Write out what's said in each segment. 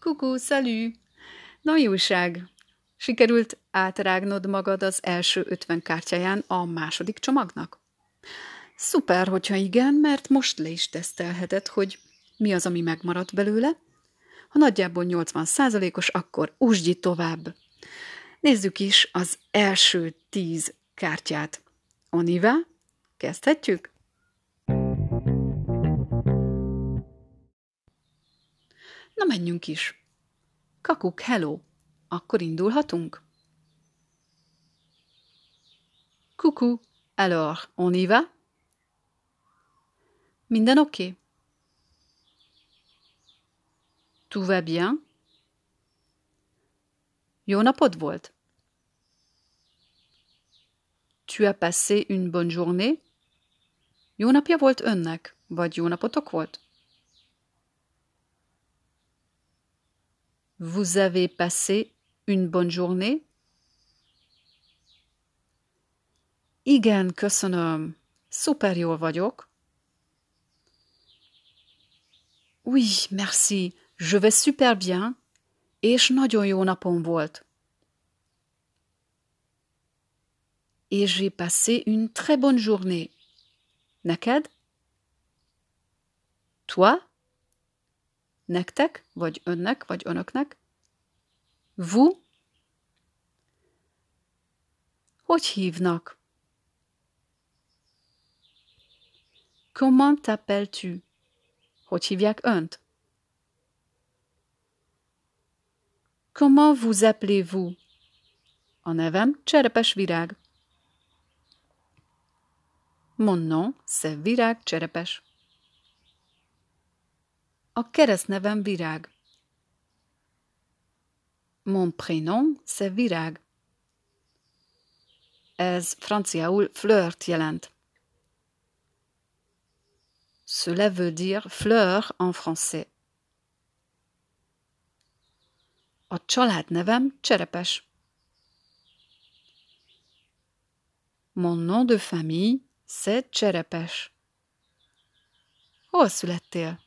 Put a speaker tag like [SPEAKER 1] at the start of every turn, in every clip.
[SPEAKER 1] Kukú, szalű! Na, újság? Sikerült átrágnod magad az első ötven kártyáján a második csomagnak? Szuper, hogyha igen, mert most le is tesztelheted, hogy mi az, ami megmaradt belőle. Ha nagyjából 80 os akkor úsgyi tovább. Nézzük is az első tíz kártyát. Oniva, kezdhetjük? Na menjünk is. Kakuk, hello! Akkor indulhatunk? Coucou, alors, on y va? Minden oké? Okay? Tout va bien? Jó napod volt? Tu as passé une bonne journée? Jó napja volt önnek, vagy jó napotok volt? Vous avez passé une bonne journée? Igen, köszönöm. Szuper jól vagyok. Oui, merci. Je vais super bien. És nagyon jó napom volt. Et j'ai passé une très bonne journée. Neked? Toi? Nektek, vagy önnek, vagy önöknek? Vous? Hogy hívnak? Comment t'appelles-tu? Hogy hívják önt? Comment vous appelez-vous? A nevem Cserepes Virág. Mon nom, c'est Virág Cserepes. A keresztnevem Virág. Mon prénom, c'est Virág. Ez franciául flirt jelent. Cela veut dire fleur en français. A családnevem Cserepes. Mon nom de famille, c'est Cserepes. Hol születtél?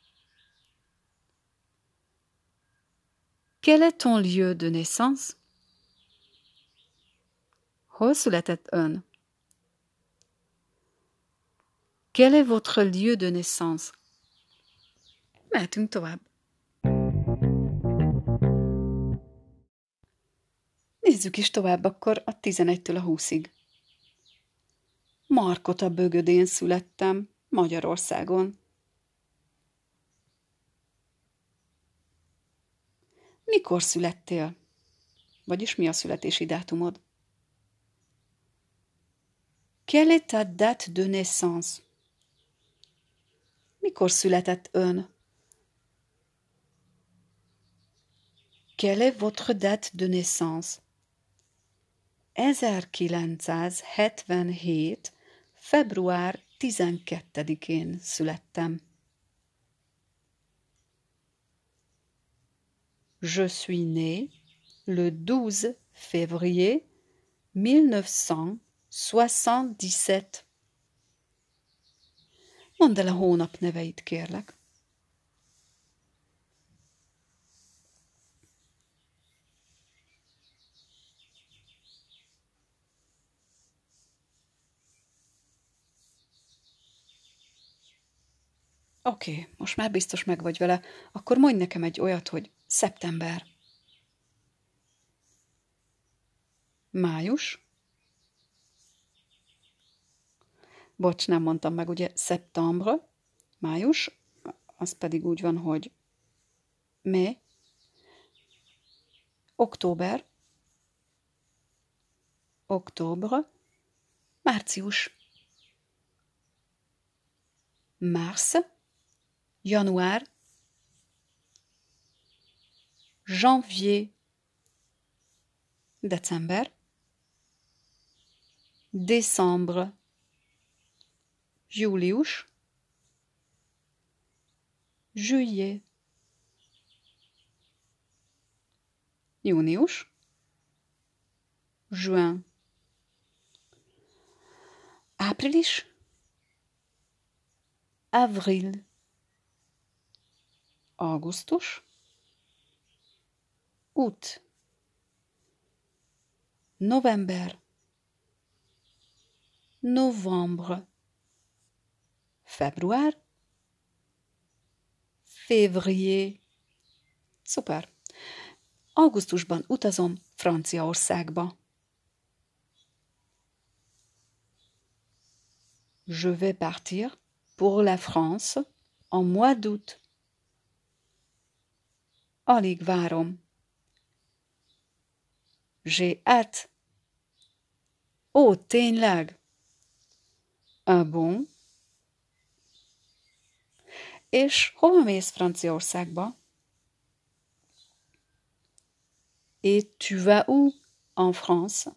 [SPEAKER 1] Quel est ton lieu de naissance? Hol született ön? Quel est votre lieu de naissance? Mehetünk tovább. Nézzük is tovább akkor a 11-től a 20-ig. Markota bögödén születtem, Magyarországon. Mikor születtél? Vagyis mi a születési dátumod? Quelle est ta date de naissance? Mikor született ön? Quelle est votre date de naissance? 1977. február 12-én születtem. Je suis né le 12 février 1977. Mondd el a hónap neveit, kérlek. Oké, most már biztos meg vagy vele, akkor mondj nekem egy olyat, hogy szeptember. Május. Bocs, nem mondtam meg, ugye szeptembre, május, az pedig úgy van, hogy mai, október, október, március, mars, január, janvier, décembre, décembre, július, juillet, június, juin, április, avril, augusztus, août, november, novembre, február, février. Szuper! Augusztusban utazom Franciaországba. Je vais partir pour la France en mois d'août. Alig várom. J'ai hâte. Ó, tényleg? Ah bon? És hova mész Franciaországba? Et tu vas où en France?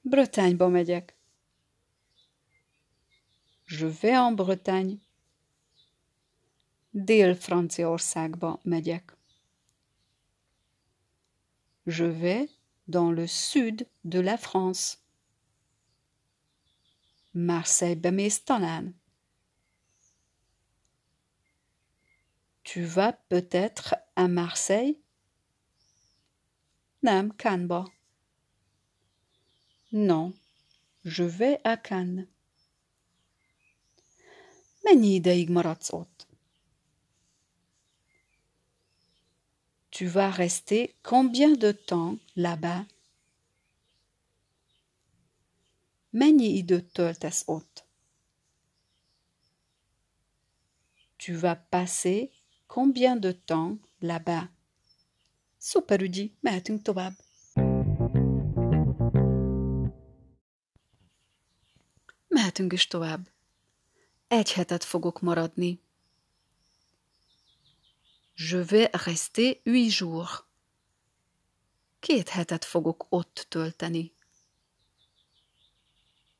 [SPEAKER 1] Bretagne megyek. Je vais en Bretagne. Dél-Franciaországba megyek. Je vais dans le sud de la France. Marseille mész talán. Tu vas peut-être à Marseille? Nem, Cannes-ba. Non, je vais à Cannes. Mennyi ideig maradsz? Tu vas rester combien de temps là-bas? Mennyi időt töltesz ott? Tu vas passer combien de temps là-bas? Szuper, ügyi, mehetünk tovább. Mehetünk is tovább. Egy hetet fogok maradni. Je vais rester huit jours. Két hetet fogok ott tölteni.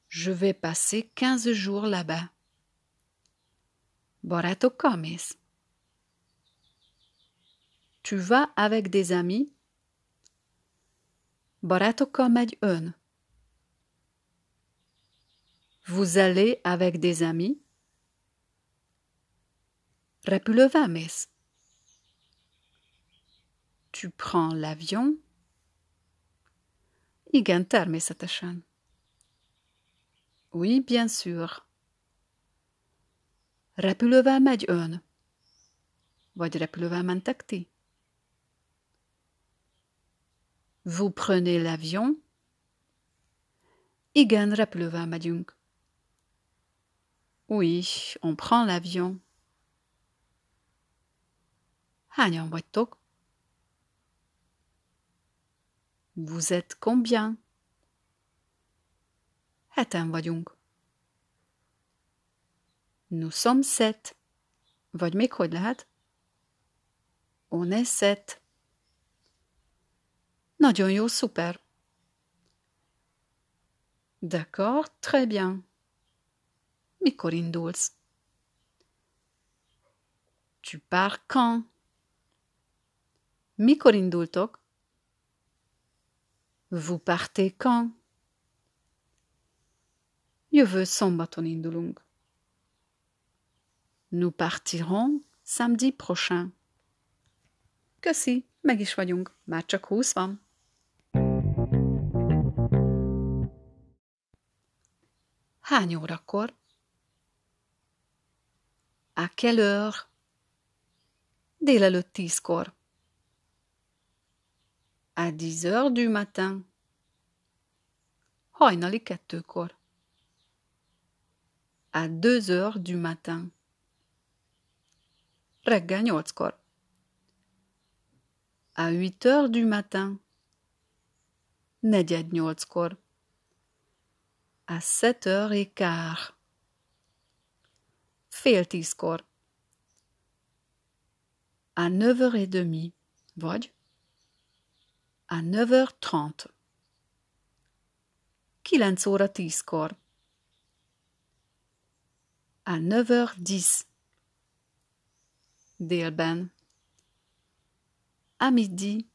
[SPEAKER 1] Je vais passer quinze jours là-bas. Barátokkal mész? Tu vas avec des amis? Barátokkal megy ön? Vous allez avec des amis? Repülővel mész? Tu prends l'avion? Igen, természetesen. Oui, bien sûr. Repülővel megy ön? Vagy repülővel mentek? Vous prenez l'avion? Igen, repülővel megyünk. Oui, on prend l'avion. Hányan vagytok? Vous êtes combien? Heten vagyunk. Nous sommes sept. Vagy még hogy lehet? On est sept. Nagyon jó, szuper. D'accord, très bien. Mikor indulsz? Tu pars quand? Mikor indultok? Vous partez quand? Jövő szombaton indulunk. Nous partirons samedi prochain. Köszi, meg is vagyunk, már csak húsz van. Hány órakor? À quelle heure? Délelőtt tízkor. À dix heures du matin. Hajnali kettőkor. À deux heures du matin. Reggel nyolckor. À huit heures du matin. Negyed nyolckor. À sept heures et quart. Fél tízkor. À neuf heures et demie. Vagy? À neuf heures trente. Kilenc óra tízkor. À neuf heures dix. Délben. À midi.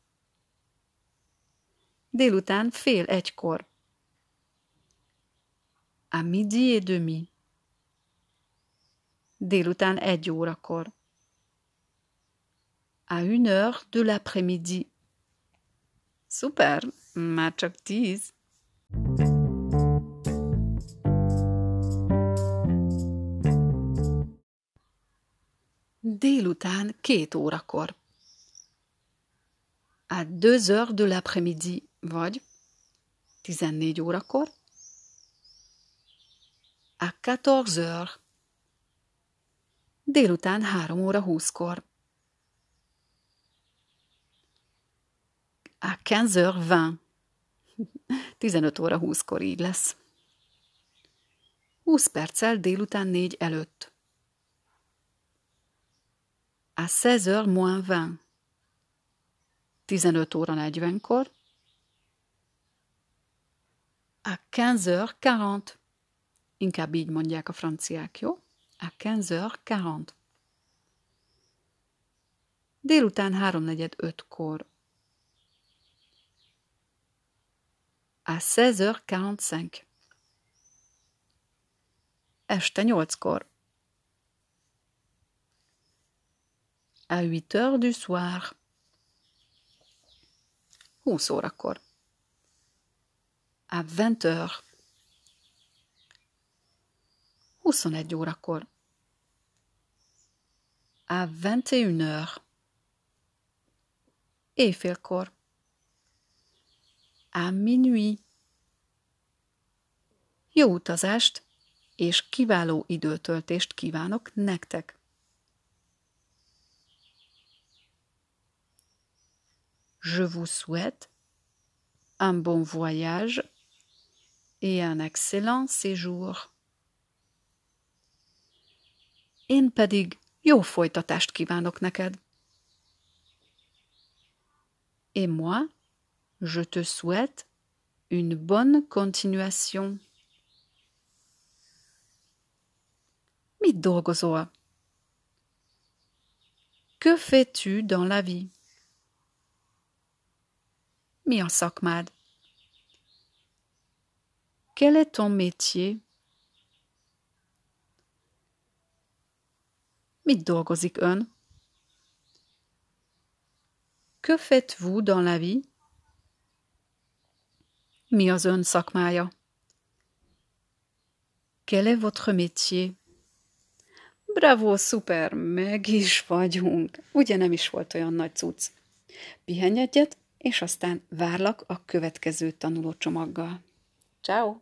[SPEAKER 1] Délután fél egykor. À midi et demi. Délután egy órakor. À une heure de l'après-midi. Super, már csak tíz. Délután két órakor. À deux heures de l'après-midi, vagy 14 órakor. À 14 heures. Délután 3 óra 20-kor. À 15h20. 15 óra 20-kor így lesz. 20 perccel délután 4 előtt. À 16h moins 20. 15 óra 40-kor. À 15h40. Inkább így mondják a franciák, jó? À 15h40. Délután 3.45-kor. À 16h45. Este 8-kor. À 8 heures du soir. 20 órakor. À 20 heures. 21 órakor. À 21 heures. Éjfélkor. À minuit. Jó utazást és kiváló időtöltést kívánok nektek! Je vous souhaite un bon voyage et un excellent séjour. Én pedig jó folytatást kívánok neked. Et moi, je te souhaite une bonne continuation. Mit dolgozol? Que fais-tu dans la vie? Mi a szakmád? Quel est ton métier? Mit dolgozik ön? Que faites-vous dans la vie? Mi az ön szakmája? Quel est votre métier? Bravo, szuper, meg is vagyunk. Ugye nem is volt olyan nagy cucc. Pihenj egyet, és aztán várlak a következő tanulócsomaggal. Ciao.